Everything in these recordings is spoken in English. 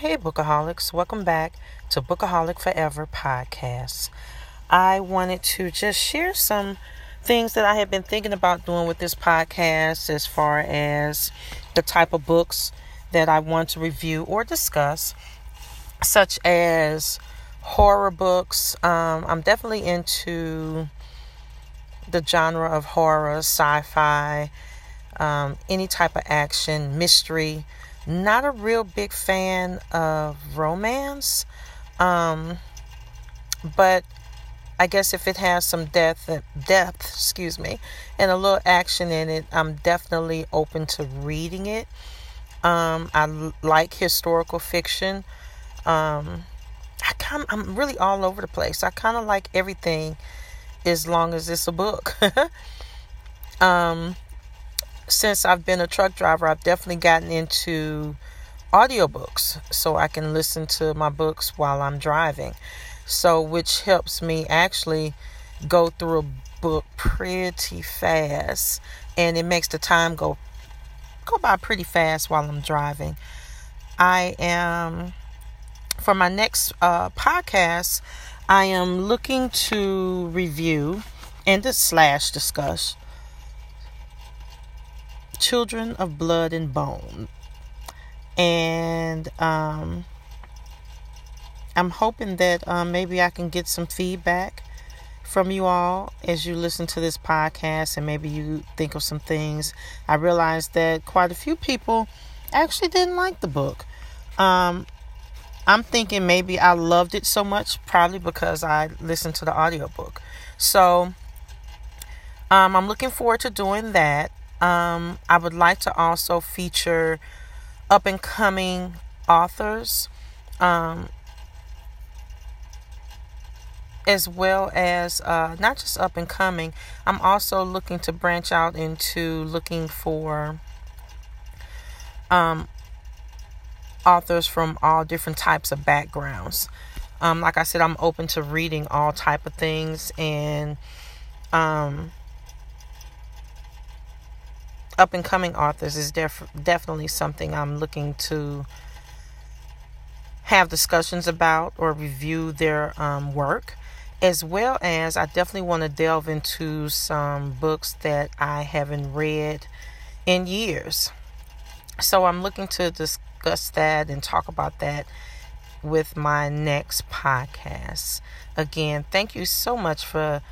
Hey, Bookaholics, welcome back to Bookaholic Forever podcast. I wanted to just share some things that I have been thinking about doing with this podcast as far as the type of books that I want to review or discuss, such as horror books. Um, I'm definitely into the genre of horror, sci fi, um, any type of action, mystery not a real big fan of romance. Um, but I guess if it has some depth, depth, excuse me, and a little action in it, I'm definitely open to reading it. Um, I like historical fiction. Um, I kind, I'm really all over the place. I kind of like everything, as long as it's a book. um, since I've been a truck driver, I've definitely gotten into audiobooks so I can listen to my books while I'm driving. So, which helps me actually go through a book pretty fast and it makes the time go go by pretty fast while I'm driving. I am for my next uh, podcast, I am looking to review and to slash discuss Children of Blood and Bone. And um, I'm hoping that um, maybe I can get some feedback from you all as you listen to this podcast and maybe you think of some things. I realized that quite a few people actually didn't like the book. Um, I'm thinking maybe I loved it so much, probably because I listened to the audiobook. So um, I'm looking forward to doing that. Um, I would like to also feature up and coming authors, um, as well as uh, not just up and coming. I'm also looking to branch out into looking for um, authors from all different types of backgrounds. Um, like I said, I'm open to reading all type of things and um, up and coming authors is def- definitely something I'm looking to have discussions about or review their um, work, as well as I definitely want to delve into some books that I haven't read in years. So I'm looking to discuss that and talk about that with my next podcast. Again, thank you so much for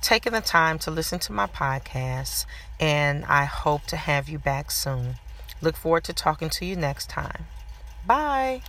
taking the time to listen to my podcast, and I hope to have you back soon. Look forward to talking to you next time. Bye.